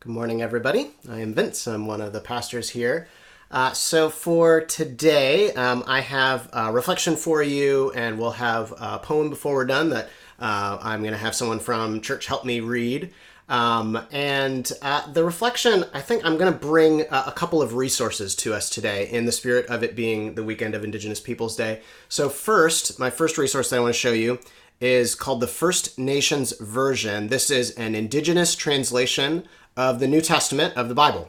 Good morning, everybody. I am Vince. I'm one of the pastors here. Uh, so, for today, um, I have a reflection for you, and we'll have a poem before we're done that uh, I'm going to have someone from church help me read. Um, and uh, the reflection, I think I'm going to bring a, a couple of resources to us today in the spirit of it being the weekend of Indigenous Peoples Day. So, first, my first resource that I want to show you is called the First Nations Version. This is an indigenous translation of the New Testament of the Bible.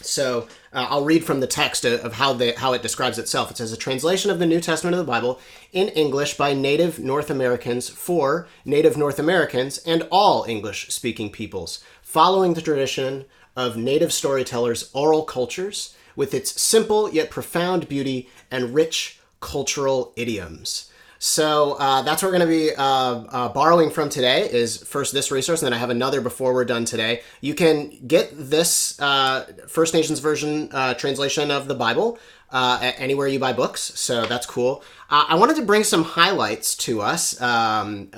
So uh, I'll read from the text of how they, how it describes itself. It says a translation of the New Testament of the Bible in English by native North Americans for native North Americans and all English speaking peoples, following the tradition of native storytellers' oral cultures with its simple yet profound beauty and rich cultural idioms. So uh, that's what we're going to be uh, uh, borrowing from today. Is first this resource, and then I have another before we're done today. You can get this uh, First Nations version uh, translation of the Bible uh, anywhere you buy books. So that's cool. I wanted to bring some highlights to us, um,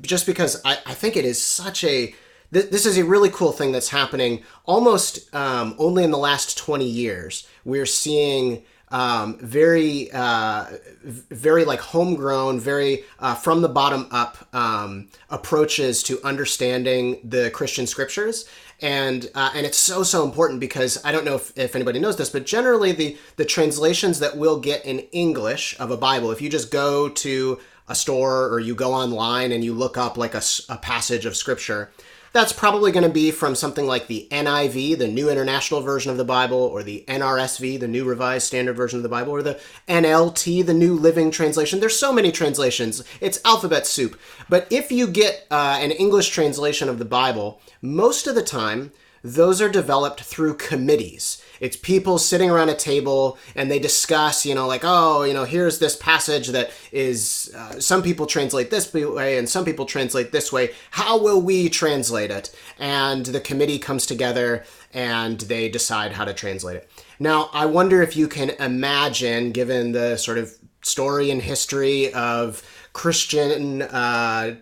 just because I, I, think it is such a this is a really cool thing that's happening almost um, only in the last 20 years. We're seeing um, very uh, very like homegrown very uh, from the bottom up um, approaches to understanding the christian scriptures. And uh, and it's so so important because i don't know if, if anybody knows this but generally the the translations that we'll get in english of a bible if you just go to a store or you go online and you look up like a, a passage of scripture that's probably going to be from something like the NIV, the New International Version of the Bible, or the NRSV, the New Revised Standard Version of the Bible, or the NLT, the New Living Translation. There's so many translations. It's alphabet soup. But if you get uh, an English translation of the Bible, most of the time, those are developed through committees. It's people sitting around a table and they discuss, you know, like, oh, you know, here's this passage that is, uh, some people translate this way and some people translate this way. How will we translate it? And the committee comes together and they decide how to translate it. Now, I wonder if you can imagine, given the sort of story and history of Christian uh,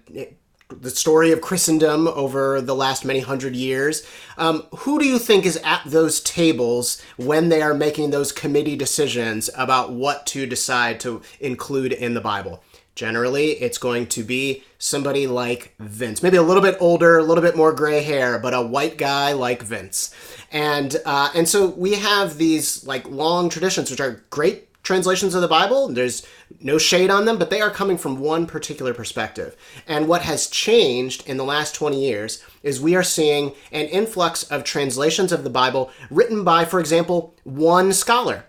the story of Christendom over the last many hundred years. Um, who do you think is at those tables when they are making those committee decisions about what to decide to include in the Bible? Generally, it's going to be somebody like Vince, maybe a little bit older, a little bit more gray hair, but a white guy like Vince. And uh, and so we have these like long traditions, which are great translations of the Bible. There's no shade on them, but they are coming from one particular perspective. And what has changed in the last 20 years is we are seeing an influx of translations of the Bible written by, for example, one scholar.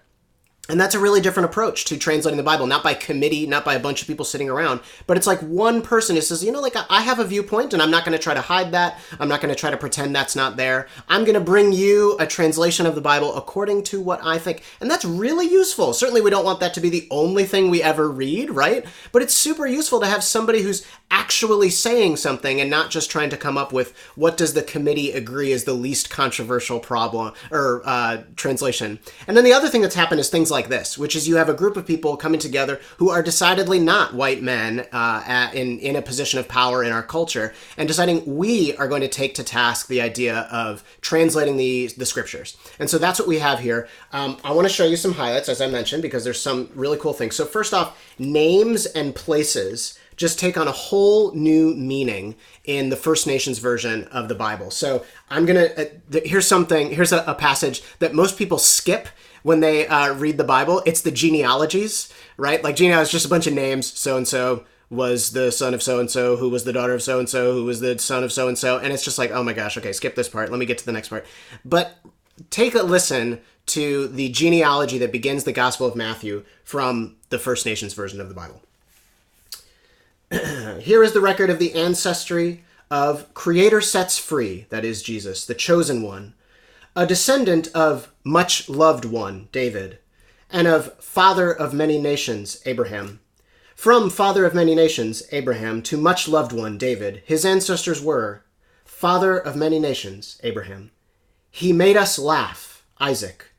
And that's a really different approach to translating the Bible, not by committee, not by a bunch of people sitting around, but it's like one person who says, you know, like I have a viewpoint and I'm not going to try to hide that. I'm not going to try to pretend that's not there. I'm going to bring you a translation of the Bible according to what I think. And that's really useful. Certainly, we don't want that to be the only thing we ever read, right? But it's super useful to have somebody who's actually saying something and not just trying to come up with what does the committee agree is the least controversial problem or uh, translation. And then the other thing that's happened is things like this, which is you have a group of people coming together who are decidedly not white men uh, at, in in a position of power in our culture, and deciding we are going to take to task the idea of translating the the scriptures. And so that's what we have here. Um, I want to show you some highlights, as I mentioned, because there's some really cool things. So first off, names and places just take on a whole new meaning in the First Nations version of the Bible. So I'm gonna uh, th- here's something here's a, a, passage that most people skip when they uh, read the Bible. It's the genealogies, right? Like genealogy is just a bunch of names. So and so was the son of so and so, who was the daughter of so and so, who was the son of so and so, and it's just like, oh my gosh, okay, skip this part. Let me get to the next part. But take a listen to the genealogy that begins the Gospel of Matthew from the First Nations version of the Bible. Here is the record of the ancestry of Creator sets free, that is Jesus, the chosen one, a descendant of much loved one, David, and of father of many nations, Abraham. From father of many nations, Abraham, to much loved one, David, his ancestors were father of many nations, Abraham. He made us laugh, Isaac.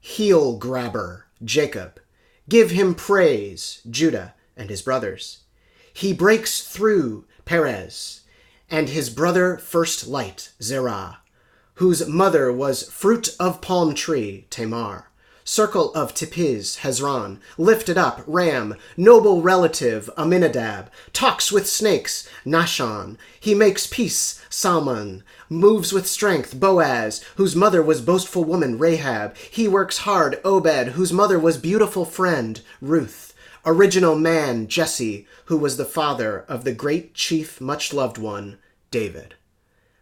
Heel grabber, Jacob. Give him praise, Judah and his brothers he breaks through Perez and his brother First Light, Zerah, whose mother was fruit of palm tree, Tamar. Circle of Tipis, Hezron, lifted up, Ram, noble relative, Aminadab, talks with snakes, Nahshon, he makes peace, Salmon, moves with strength, Boaz, whose mother was boastful woman, Rahab, he works hard, Obed, whose mother was beautiful friend, Ruth, original man, Jesse, who was the father of the great chief, much loved one, David.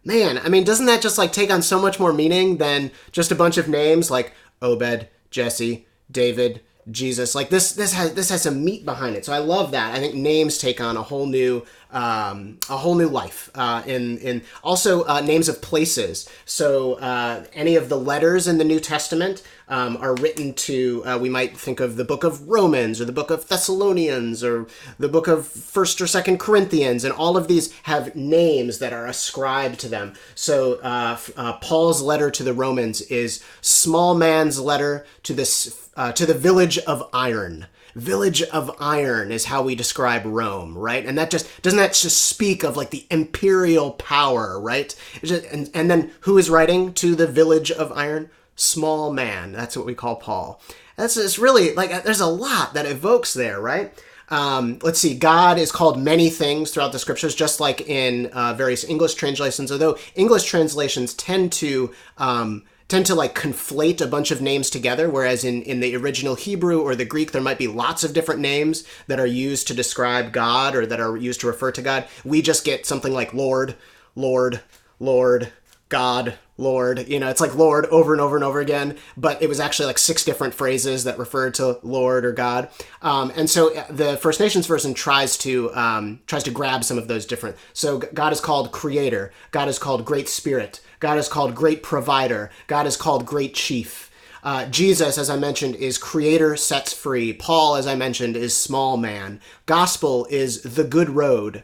Man, I mean, doesn't that just like take on so much more meaning than just a bunch of names like Obed, Jesse, David, Jesus. Like this, this has this has some meat behind it. So I love that. I think names take on a whole new um, a whole new life uh, in in also uh, names of places. So uh, any of the letters in the New Testament um, are written to. Uh, we might think of the book of Romans or the book of Thessalonians or the book of First or Second Corinthians, and all of these have names that are ascribed to them. So uh, uh, Paul's letter to the Romans is small man's letter to this to the village of iron village of iron is how we describe Rome, right? And that just doesn't that just speak of like the imperial power, right? Just, and, and then who is writing to the village of iron? Small man. That's what we call Paul. That's it's really like there's a lot that evokes there, right? Um, let's see, God is called many things throughout the scriptures, just like in uh, various English translations, although English translations tend to um, tend to like conflate a bunch of names together whereas in in the original hebrew or the greek there might be lots of different names that are used to describe god or that are used to refer to god. We just get something like lord lord lord god lord. You know it's like lord over and over and over again but it was actually like six different phrases that referred to lord or god. Um, and so uh, the first nations version tries to um, tries to grab some of those different. So god is called creator. God is called great spirit God is called great provider. God is called great chief. Uh, Jesus, as I mentioned, is creator sets free. Paul, as I mentioned, is small man. Gospel is the good road.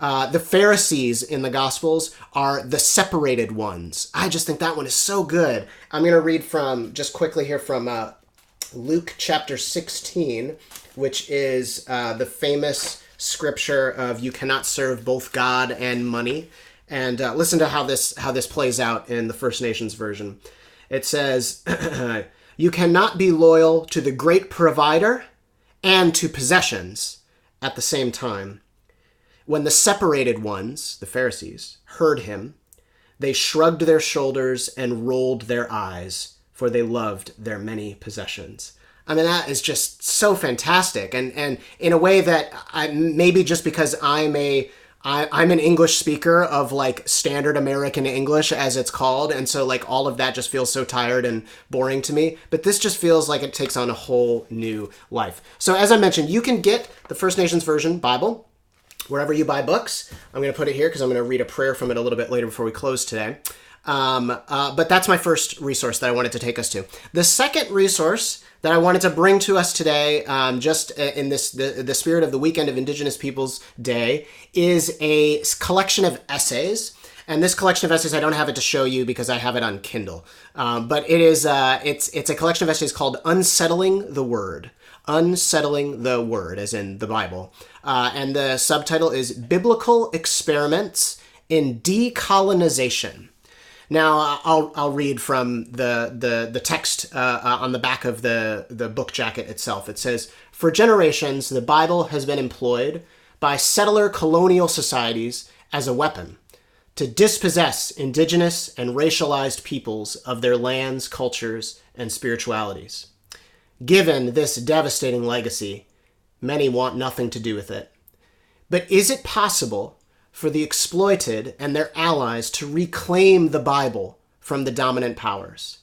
Uh, the Pharisees in the Gospels are the separated ones. I just think that one is so good. I'm going to read from, just quickly here, from uh, Luke chapter 16, which is uh, the famous scripture of you cannot serve both God and money and uh, listen to how this how this plays out in the First Nations version. It says, "You cannot be loyal to the great provider and to possessions at the same time." When the separated ones, the Pharisees, heard him, they shrugged their shoulders and rolled their eyes, for they loved their many possessions. I mean, that is just so fantastic, and and in a way that I, maybe just because I'm a I, am an English speaker of like standard American English, as it's called, and so like all of that just feels so tired and boring to me. But this just feels like it takes on a whole new life. So, as I mentioned, you can get the First Nations Version Bible wherever you buy books. I'm going to put it here because I'm going to read a prayer from it a little bit later before we close today. Um, uh, but that's my first resource that I wanted to take us to. The second resource that I wanted to bring to us today, um, just uh, in this the, the spirit of the weekend of Indigenous Peoples Day, is a collection of essays. And this collection of essays, I don't have it to show you because I have it on Kindle. Um, but it is uh, it's it's a collection of essays called "Unsettling the Word." Unsettling the Word, as in the Bible. Uh, and the subtitle is Biblical Experiments in Decolonization. Now I'll I'll read from the the the text uh, uh, on the back of the the book jacket itself. It says, "For generations, the Bible has been employed by settler colonial societies as a weapon to dispossess indigenous and racialized peoples of their lands, cultures, and spiritualities. Given this devastating legacy, many want nothing to do with it. But is it possible for the exploited and their allies to reclaim the Bible from the dominant powers?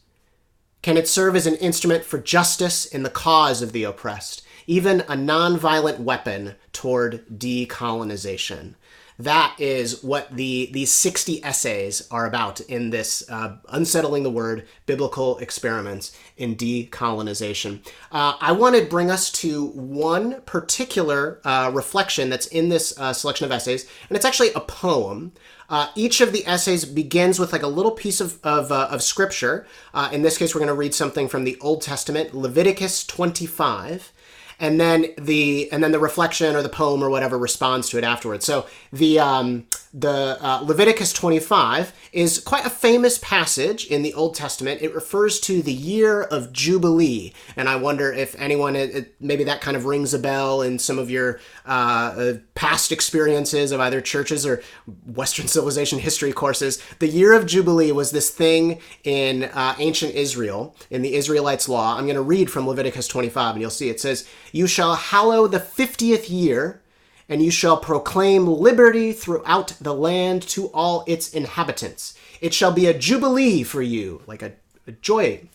Can it serve as an instrument for justice in the cause of the oppressed, even a nonviolent weapon toward decolonization? That is what the these 60 essays are about in this uh, unsettling the word biblical experiments in decolonization. Uh, i want to bring us to one particular uh, reflection that's in this uh, selection of essays and it's actually a poem. Uh, each of the essays begins with like a little piece of, of, uh, of scripture. In this case we're going to read something from the old testament leviticus 25 and then the and then the reflection or the poem or whatever responds to it afterwards. So the um, the uh, Leviticus 25 is quite a famous passage in the Old Testament. It refers to the year of Jubilee. And I wonder if anyone, it, it, maybe that kind of rings a bell in some of your uh, uh past experiences of either churches or Western civilization history courses. The year of Jubilee was this thing in uh, ancient Israel, in the Israelites' law. I'm going to read from Leviticus 25, and you'll see it says, You shall hallow the 50th year and you shall proclaim liberty throughout the land to all its inhabitants. It shall be a jubilee for you, like a, a joy.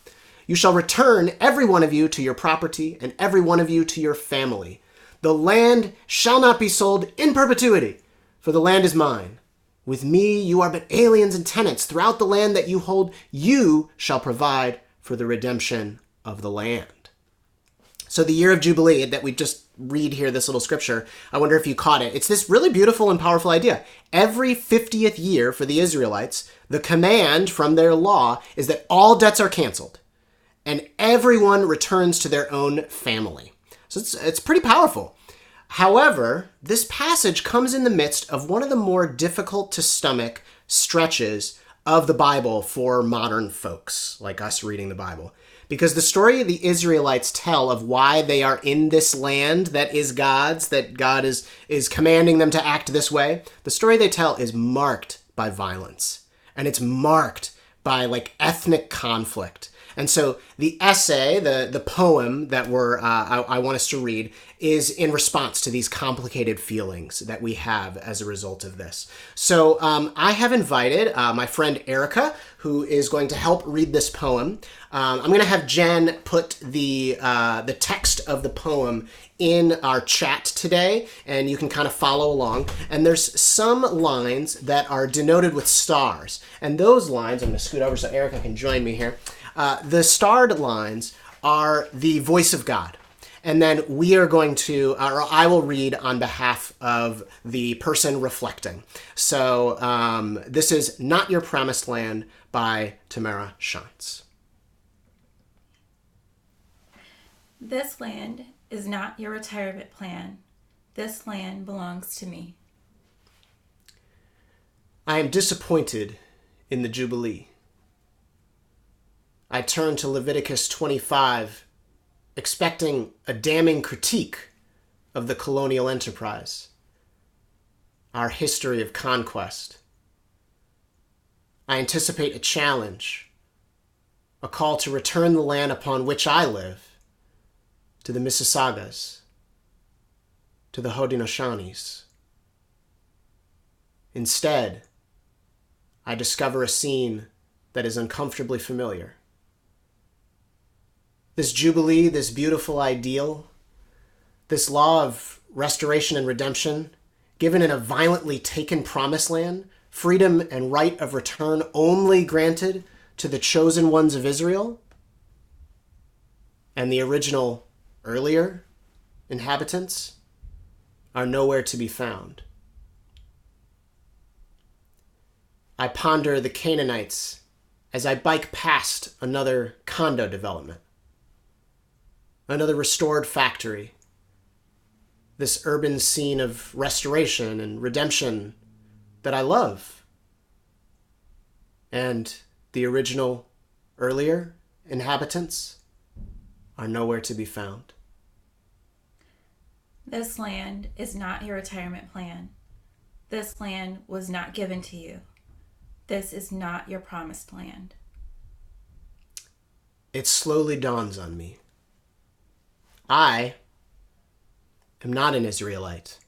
You shall return every one of you to your property, and every one of you to your family. The land shall not be sold in perpetuity, for the land is mine. With me you are but aliens and tenants throughout the land that you hold. You shall provide for the redemption of the land. So the year of Jubilee that we just read here, this little scripture, I wonder if you caught it. It's this really beautiful and powerful idea. Every 50th year for the Israelites, the command from their law is that all debts are canceled and everyone returns to their own family. So it's, it's pretty powerful. However, this passage comes in the midst of one of the more difficult to stomach stretches of the Bible for modern folks like us reading the Bible because the story the Israelites tell of why they are in this land that is God's, that God is is commanding them to act this way, the story they tell is marked by violence. And it's marked by like ethnic conflict. And so the essay, the the poem that we're uh, I, I want us to read, is in response to these complicated feelings that we have as a result of this. So um, I have invited uh, my friend Erica, who is going to help read this poem. Um, I'm going to have Jen put the uh, the text of the poem in our chat today, and you can kind of follow along. And there's some lines that are denoted with stars, and those lines I'm going to scoot over so Erica can join me here. Uh, the starred lines are the voice of God and then we are going to, or I will read on behalf of the person reflecting. So um, this is Not Your Promised Land by Tamara Shantz. This land is not your retirement plan. This land belongs to me. I am disappointed in the Jubilee. I turn to Leviticus 25 expecting a damning critique of the colonial enterprise, our history of conquest. I anticipate a challenge, a call to return the land upon which I live to the Mississaugas, to the Haudenosaunees. Instead, I discover a scene that is uncomfortably familiar this jubilee, this beautiful ideal, this law of restoration and redemption, given in a violently taken promised land, freedom and right of return only granted to the chosen ones of Israel, and the original earlier inhabitants are nowhere to be found. I ponder the Canaanites as I bike past another condo development another restored factory. This urban scene of restoration and redemption that I love. And the original, earlier inhabitants are nowhere to be found. This land is not your retirement plan. This land was not given to you. This is not your promised land. It slowly dawns on me I am not an Israelite,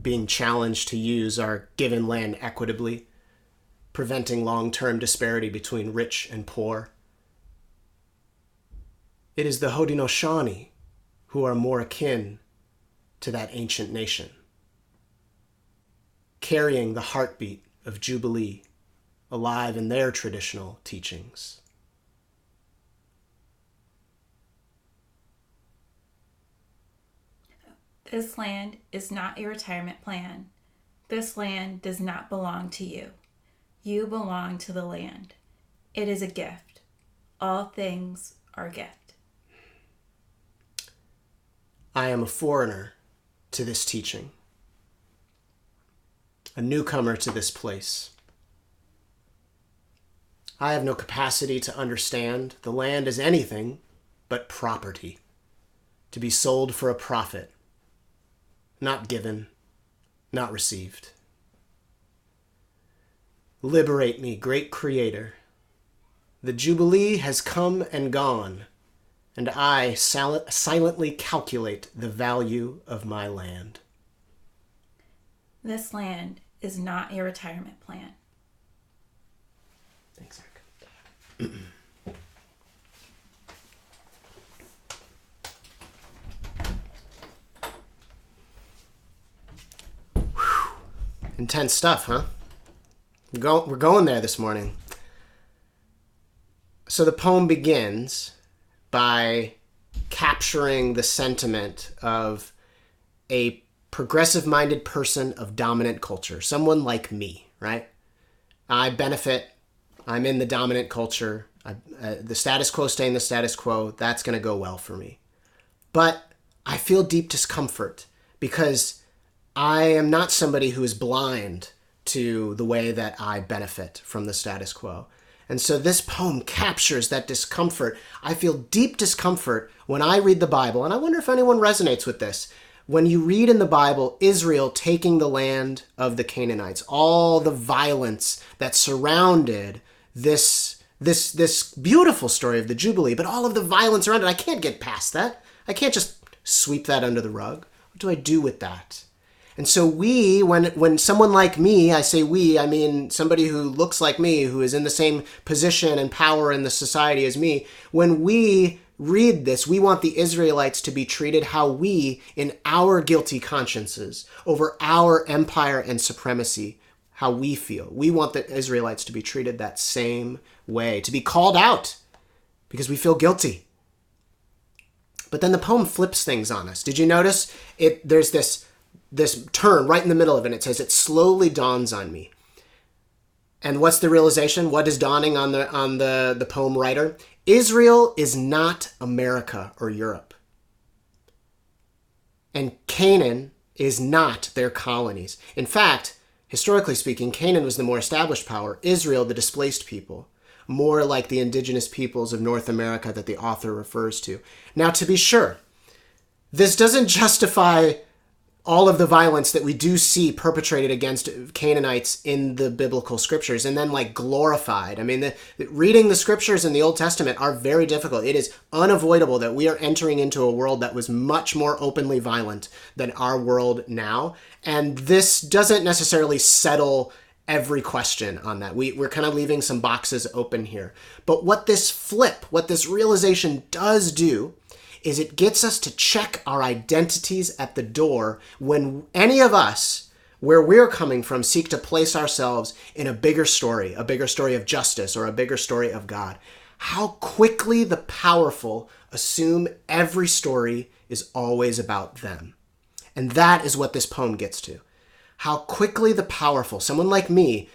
being challenged to use our given land equitably, preventing long term disparity between rich and poor. It is the Haudenosaunee who are more akin to that ancient nation, carrying the heartbeat of Jubilee alive in their traditional teachings. This land is not a retirement plan. This land does not belong to you. You belong to the land. It is a gift. All things are gift. I am a foreigner to this teaching. a newcomer to this place. I have no capacity to understand the land as anything but property, to be sold for a profit, not given, not received. Liberate me, great Creator. The Jubilee has come and gone, and I sil- silently calculate the value of my land. This land is not your retirement plan. Thanks, Eric. Intense stuff, huh? We're, go- we're going there this morning. So the poem begins by capturing the sentiment of a progressive minded person of dominant culture, someone like me, right? I benefit, I'm in the dominant culture, I, uh, the status quo staying the status quo, that's going to go well for me. But I feel deep discomfort because I am not somebody who is blind to the way that I benefit from the status quo. And so this poem captures that discomfort. I feel deep discomfort when I read the Bible, and I wonder if anyone resonates with this. When you read in the Bible Israel taking the land of the Canaanites, all the violence that surrounded this this this beautiful story of the Jubilee, but all of the violence around it, I can't get past that. I can't just sweep that under the rug. What do I do with that? And so we, when when someone like me, I say we, I mean somebody who looks like me, who is in the same position and power in the society as me, when we read this, we want the Israelites to be treated how we, in our guilty consciences, over our empire and supremacy, how we feel. We want the Israelites to be treated that same way, to be called out because we feel guilty. But then the poem flips things on us. Did you notice it there's this this turn right in the middle of it. And It says it slowly dawns on me. And what's the realization? What is dawning on the on the, the poem writer? Israel is not America or Europe. And Canaan is not their colonies. In fact, historically speaking, Canaan was the more established power, Israel the displaced people, more like the indigenous peoples of North America that the author refers to. Now, to be sure, this doesn't justify all of the violence that we do see perpetrated against Canaanites in the biblical scriptures and then like glorified. I mean, the, reading the scriptures in the Old Testament are very difficult. It is unavoidable that we are entering into a world that was much more openly violent than our world now. And this doesn't necessarily settle every question on that. We, we're kind of leaving some boxes open here. But what this flip, what this realization does do is it gets us to check our identities at the door when any of us where we're coming from seek to place ourselves in a bigger story, a bigger story of justice or a bigger story of God. How quickly the powerful assume every story is always about them. And that is what this poem gets to. How quickly the powerful, someone like me,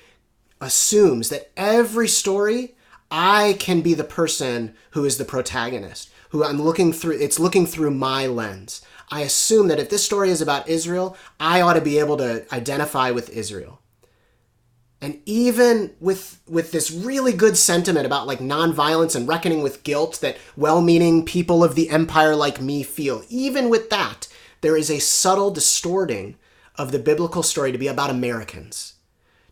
assumes that every story I can be the person who is the protagonist who I'm looking through, it's looking through my lens. I assume that if this story is about Israel, I ought to be able to identify with Israel. And even with with this really good sentiment about like nonviolence and reckoning with guilt that well-meaning people of the empire like me feel, even with that, there is a subtle distorting of the biblical story to be about Americans,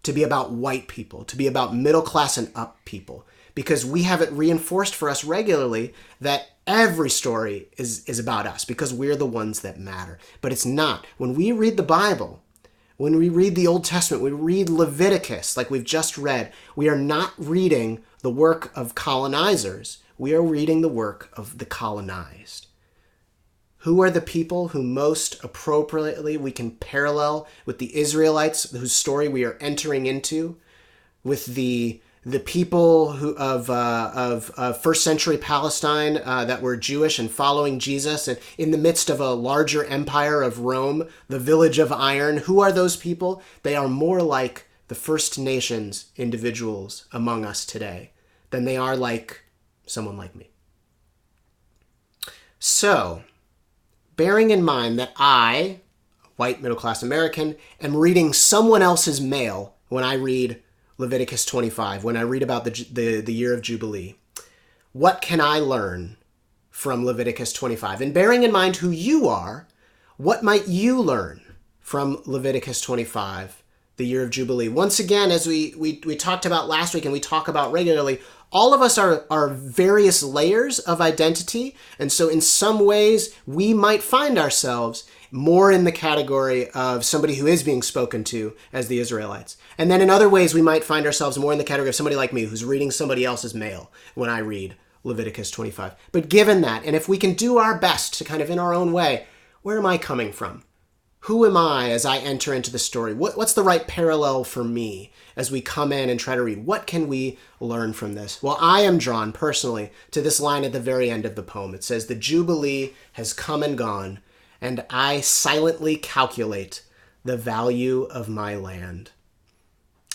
to be about white people, to be about middle class and up people, because we have it reinforced for us regularly that every story is, is about us because we're the ones that matter. But it's not. When we read the Bible, when we read the Old Testament, we read Leviticus, like we've just read, we are not reading the work of colonizers. We are reading the work of the colonized. Who are the people who most appropriately we can parallel with the Israelites whose story we are entering into, with the the people who of uh, of uh, first century Palestine uh, that were Jewish and following Jesus, and in the midst of a larger empire of Rome, the village of iron. Who are those people? They are more like the First Nations individuals among us today than they are like someone like me. So, bearing in mind that I, white middle class American, am reading someone else's mail when I read Leviticus 25, when I read about the, the, the year of Jubilee. What can I learn from Leviticus 25? And bearing in mind who you are, what might you learn from Leviticus 25, the year of Jubilee? Once again, as we, we, we talked about last week and we talk about regularly, all of us are, are various layers of identity. And so, in some ways, we might find ourselves more in the category of somebody who is being spoken to as the Israelites. And then in other ways, we might find ourselves more in the category of somebody like me who's reading somebody else's mail when I read Leviticus 25. But given that, and if we can do our best to kind of in our own way, where am I coming from? Who am I as I enter into the story? What, what's the right parallel for me as we come in and try to read? What can we learn from this? Well, I am drawn personally to this line at the very end of the poem. It says, The Jubilee has come and gone and I silently calculate the value of my land.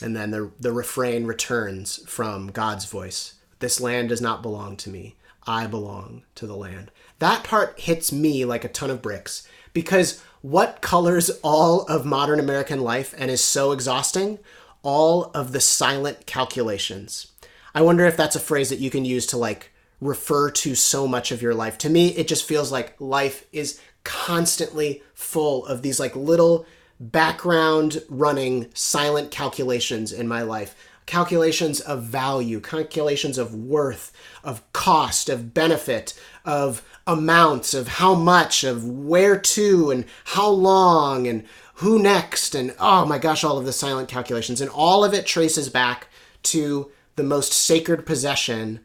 And then the, the refrain returns from God's voice This land does not belong to me. I belong to the land. That part hits me like a ton of bricks because what colors all of modern American life and is so exhausting? All of the silent calculations. I wonder if that's a phrase that you can use to like refer to so much of your life. To me, it just feels like life is constantly full of these like little background running silent calculations in my life. Calculations of value calculations of worth of cost of benefit of amounts of how much of where to and how long and who next and oh my gosh all of the silent calculations. And all of it traces back to the most sacred possession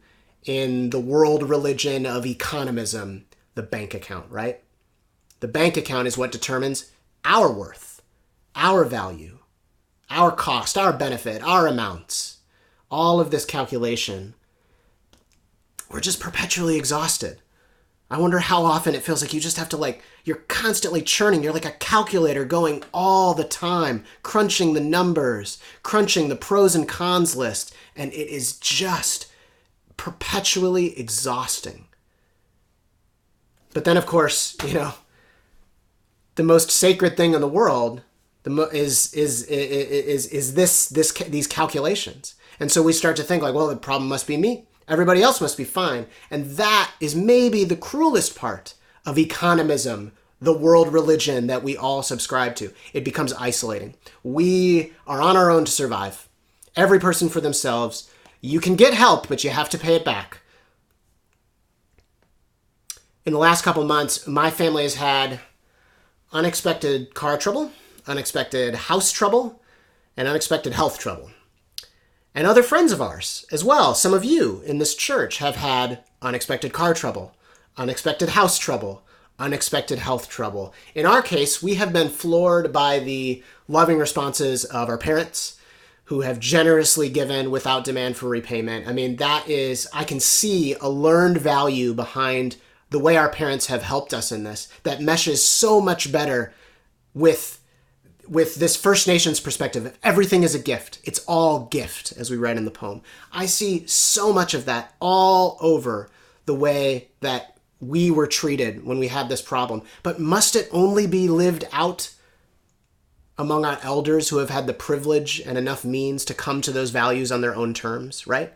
in the world religion of economism the bank account right the bank account is what determines our worth, our value, our cost, our benefit, our amounts. All of this calculation. We're just perpetually exhausted. I wonder how often it feels like you just have to like you're constantly churning. You're like a calculator going all the time, crunching the numbers, crunching the pros and cons list, and it is just perpetually exhausting. But then of course, you know, the most sacred thing in the world the mo- is, is is is is this this these calculations. And so we start to think like well the problem must be me. Everybody else must be fine. And that is maybe the cruelest part of economism the world religion that we all subscribe to. It becomes isolating. We are on our own to survive. Every person for themselves. You can get help but you have to pay it back. In the last couple months my family has had unexpected car trouble, unexpected house trouble, and unexpected health trouble. And other friends of ours as well, some of you in this church have had unexpected car trouble, unexpected house trouble, unexpected health trouble. In our case, we have been floored by the loving responses of our parents who have generously given without demand for repayment. I mean, that is, I can see a learned value behind the way our parents have helped us in this that meshes so much better with with this First Nations perspective. Everything is a gift. It's all gift, as we read in the poem. I see so much of that all over the way that we were treated when we had this problem. But must it only be lived out among our elders who have had the privilege and enough means to come to those values on their own terms, right?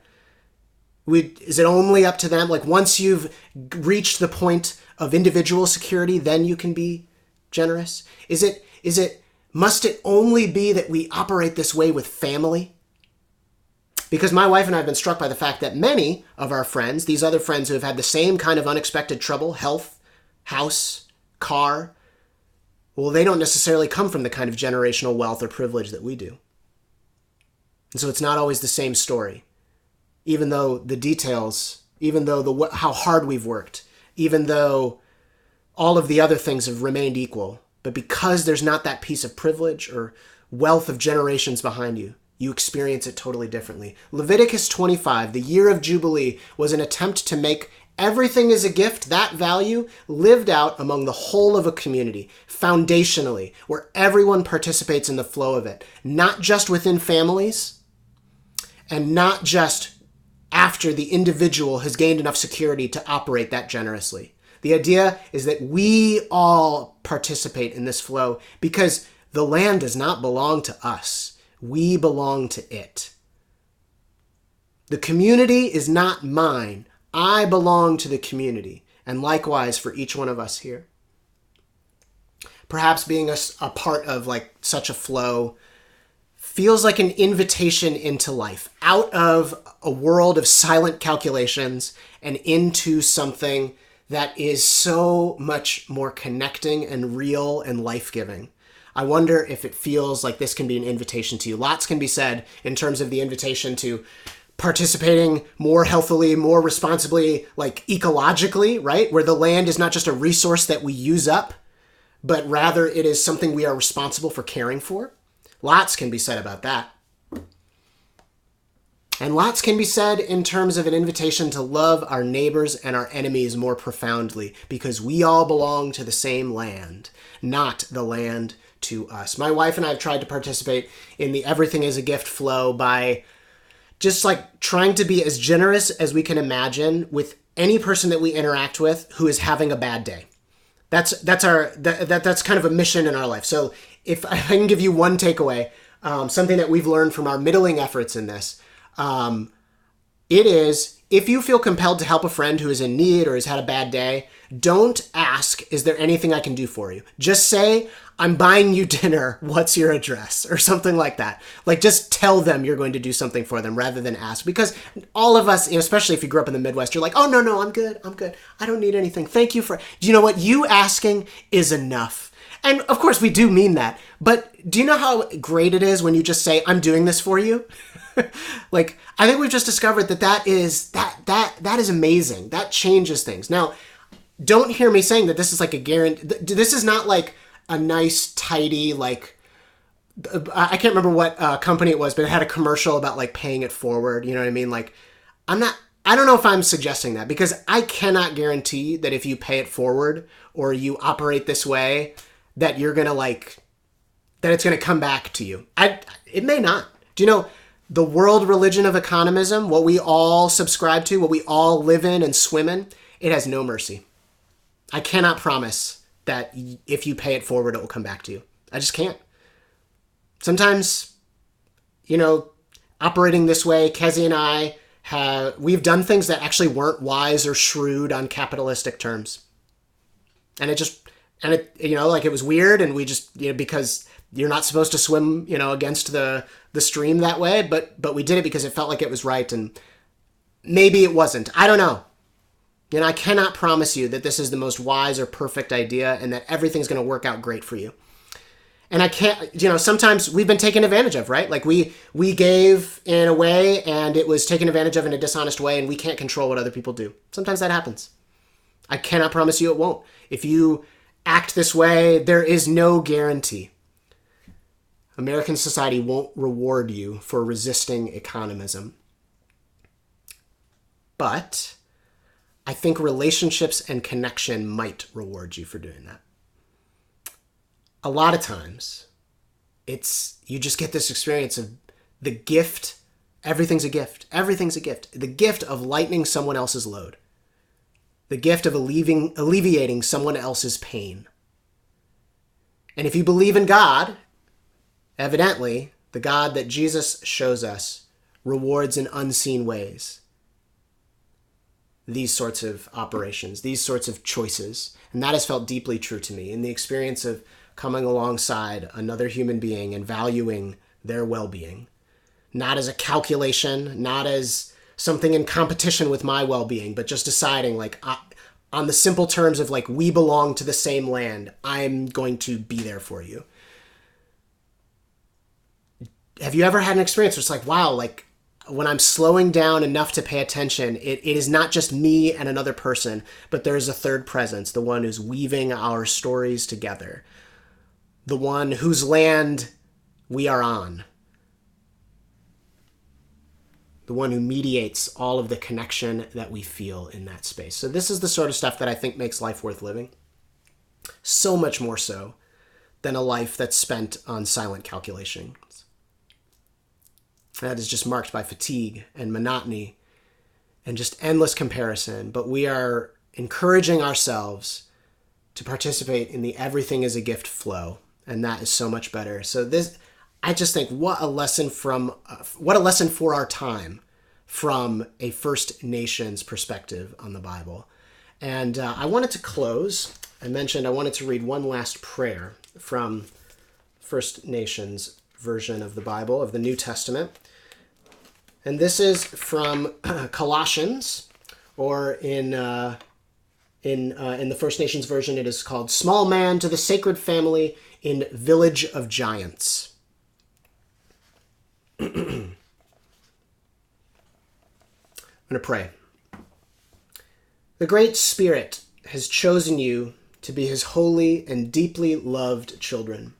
We, is it only up to them? Like once you've reached the point of individual security, then you can be generous? Is it is it must it only be that we operate this way with family? Because my wife and I have been struck by the fact that many of our friends, these other friends who have had the same kind of unexpected trouble, health, house, car, well, they don't necessarily come from the kind of generational wealth or privilege that we do. And so it's not always the same story even though the details, even though the how hard we've worked, even though all of the other things have remained equal, but because there's not that piece of privilege or wealth of generations behind you, you experience it totally differently. Leviticus 25, the year of Jubilee, was an attempt to make everything is a gift, that value lived out among the whole of a community, foundationally, where everyone participates in the flow of it, not just within families, and not just after the individual has gained enough security to operate that generously. The idea is that we all participate in this flow because the land does not belong to us. We belong to it. The community is not mine. I belong to the community, and likewise for each one of us here. Perhaps being a, a part of like such a flow feels like an invitation into life, out of a world of silent calculations and into something that is so much more connecting and real and life giving. I wonder if it feels like this can be an invitation to you. Lots can be said in terms of the invitation to participating more healthily, more responsibly, like ecologically, right? Where the land is not just a resource that we use up, but rather it is something we are responsible for caring for. Lots can be said about that. And lots can be said in terms of an invitation to love our neighbors and our enemies more profoundly because we all belong to the same land, not the land to us. My wife and I have tried to participate in the everything is a gift flow by just like trying to be as generous as we can imagine with any person that we interact with who is having a bad day. That's that's our that, that that's kind of a mission in our life. So if I can give you one takeaway, um, something that we've learned from our middling efforts in this, um, it is if you feel compelled to help a friend who is in need or has had a bad day, don't ask, is there anything I can do for you? Just say, I'm buying you dinner. What's your address? Or something like that. Like just tell them you're going to do something for them rather than ask. Because all of us, especially if you grew up in the Midwest, you're like, oh, no, no, I'm good. I'm good. I don't need anything. Thank you for. Do you know what? You asking is enough. And of course, we do mean that. But do you know how great it is when you just say, I'm doing this for you? like, I think we've just discovered that that is, that, that, that is amazing. That changes things. Now, don't hear me saying that this is like a guarantee. This is not like a nice, tidy, like, I can't remember what uh, company it was, but it had a commercial about like paying it forward. You know what I mean? Like, I'm not, I don't know if I'm suggesting that because I cannot guarantee that if you pay it forward or you operate this way, that you're gonna like, that it's gonna come back to you. I, it may not. Do you know the world religion of economism, what we all subscribe to, what we all live in and swim in? It has no mercy. I cannot promise that if you pay it forward, it will come back to you. I just can't. Sometimes, you know, operating this way, Kezi and I have we've done things that actually weren't wise or shrewd on capitalistic terms, and it just and it you know like it was weird, and we just you know because you're not supposed to swim you know against the the stream that way, but but we did it because it felt like it was right, and maybe it wasn't. I don't know. And I cannot promise you that this is the most wise or perfect idea and that everything's going to work out great for you. And I can't, you know, sometimes we've been taken advantage of, right? Like we we gave in a way and it was taken advantage of in a dishonest way and we can't control what other people do. Sometimes that happens. I cannot promise you it won't. If you act this way, there is no guarantee. American society won't reward you for resisting economism. But I think relationships and connection might reward you for doing that. A lot of times, it's you just get this experience of the gift. Everything's a gift. Everything's a gift. The gift of lightening someone else's load. The gift of alleviating, alleviating someone else's pain. And if you believe in God, evidently, the God that Jesus shows us rewards in unseen ways these sorts of operations, these sorts of choices. And that has felt deeply true to me in the experience of coming alongside another human being and valuing their well being. Not as a calculation, not as something in competition with my well being, but just deciding, like, I, on the simple terms of, like, we belong to the same land, I'm going to be there for you. Have you ever had an experience where it's like, wow, like, when I'm slowing down enough to pay attention, it, it is not just me and another person, but there is a third presence, the one who's weaving our stories together, the one whose land we are on, the one who mediates all of the connection that we feel in that space. So, this is the sort of stuff that I think makes life worth living. So much more so than a life that's spent on silent calculations. that is just marked by fatigue and monotony and just endless comparison. But we are encouraging ourselves to participate in the everything is a gift flow. And that is so much better. So, this, I just think what a lesson from, uh, what a lesson for our time from a First Nations perspective on the Bible. And uh, I wanted to close. I mentioned I wanted to read one last prayer from First Nations version of the Bible, of the New Testament. And this is from Colossians, or in, uh, in, uh, in the First Nations version, it is called Small Man to the Sacred Family in Village of Giants. I'm going to pray. The Great Spirit has chosen you to be his holy and deeply loved children.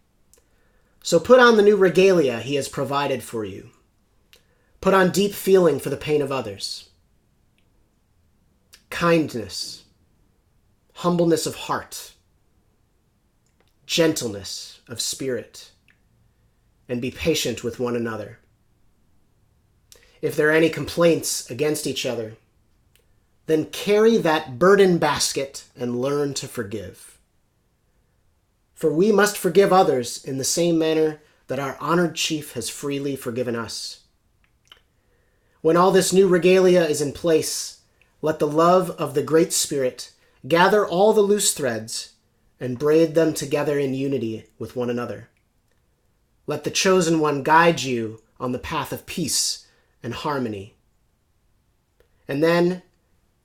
So put on the new regalia he has provided for you. Put on deep feeling for the pain of others, kindness, humbleness of heart, gentleness of spirit, and be patient with one another. If there are any complaints against each other, then carry that burden basket and learn to forgive. For we must forgive others in the same manner that our honored chief has freely forgiven us. When all this new regalia is in place, let the love of the Great Spirit gather all the loose threads and braid them together in unity with one another. Let the chosen one guide you on the path of peace and harmony. And then,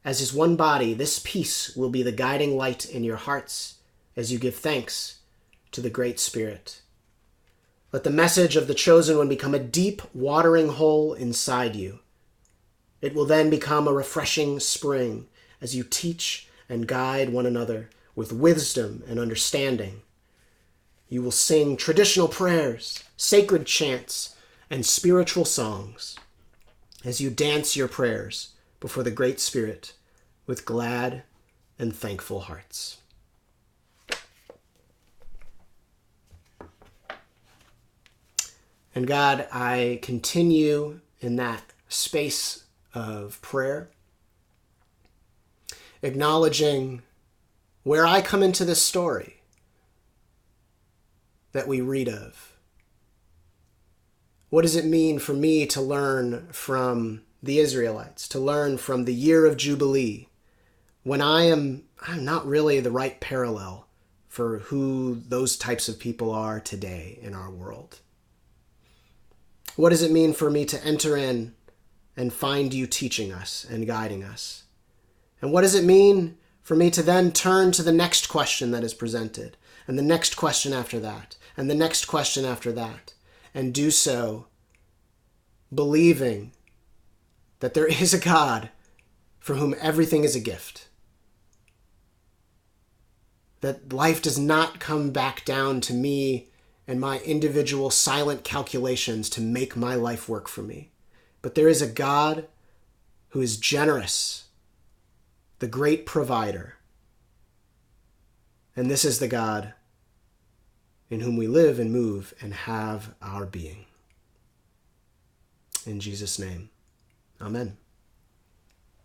as is one body, this peace will be the guiding light in your hearts as you give thanks to the Great Spirit. Let the message of the chosen one become a deep watering hole inside you. It will then become a refreshing spring as you teach and guide one another with wisdom and understanding. You will sing traditional prayers, sacred chants, and spiritual songs as you dance your prayers before the Great Spirit with glad and thankful hearts. And God, I continue in that space of prayer, acknowledging where I come into this story that we read of. What does it mean for me to learn from the Israelites, to learn from the year of Jubilee, when I am I'm not really the right parallel for who those types of people are today in our world? What does it mean for me to enter in and find you teaching us and guiding us? And what does it mean for me to then turn to the next question that is presented, and the next question after that, and the next question after that, and do so believing that there is a God for whom everything is a gift? That life does not come back down to me and my individual silent calculations to make my life work for me. But there is a God who is generous, the great provider. And this is the God in whom we live and move and have our being. In Jesus' name, amen.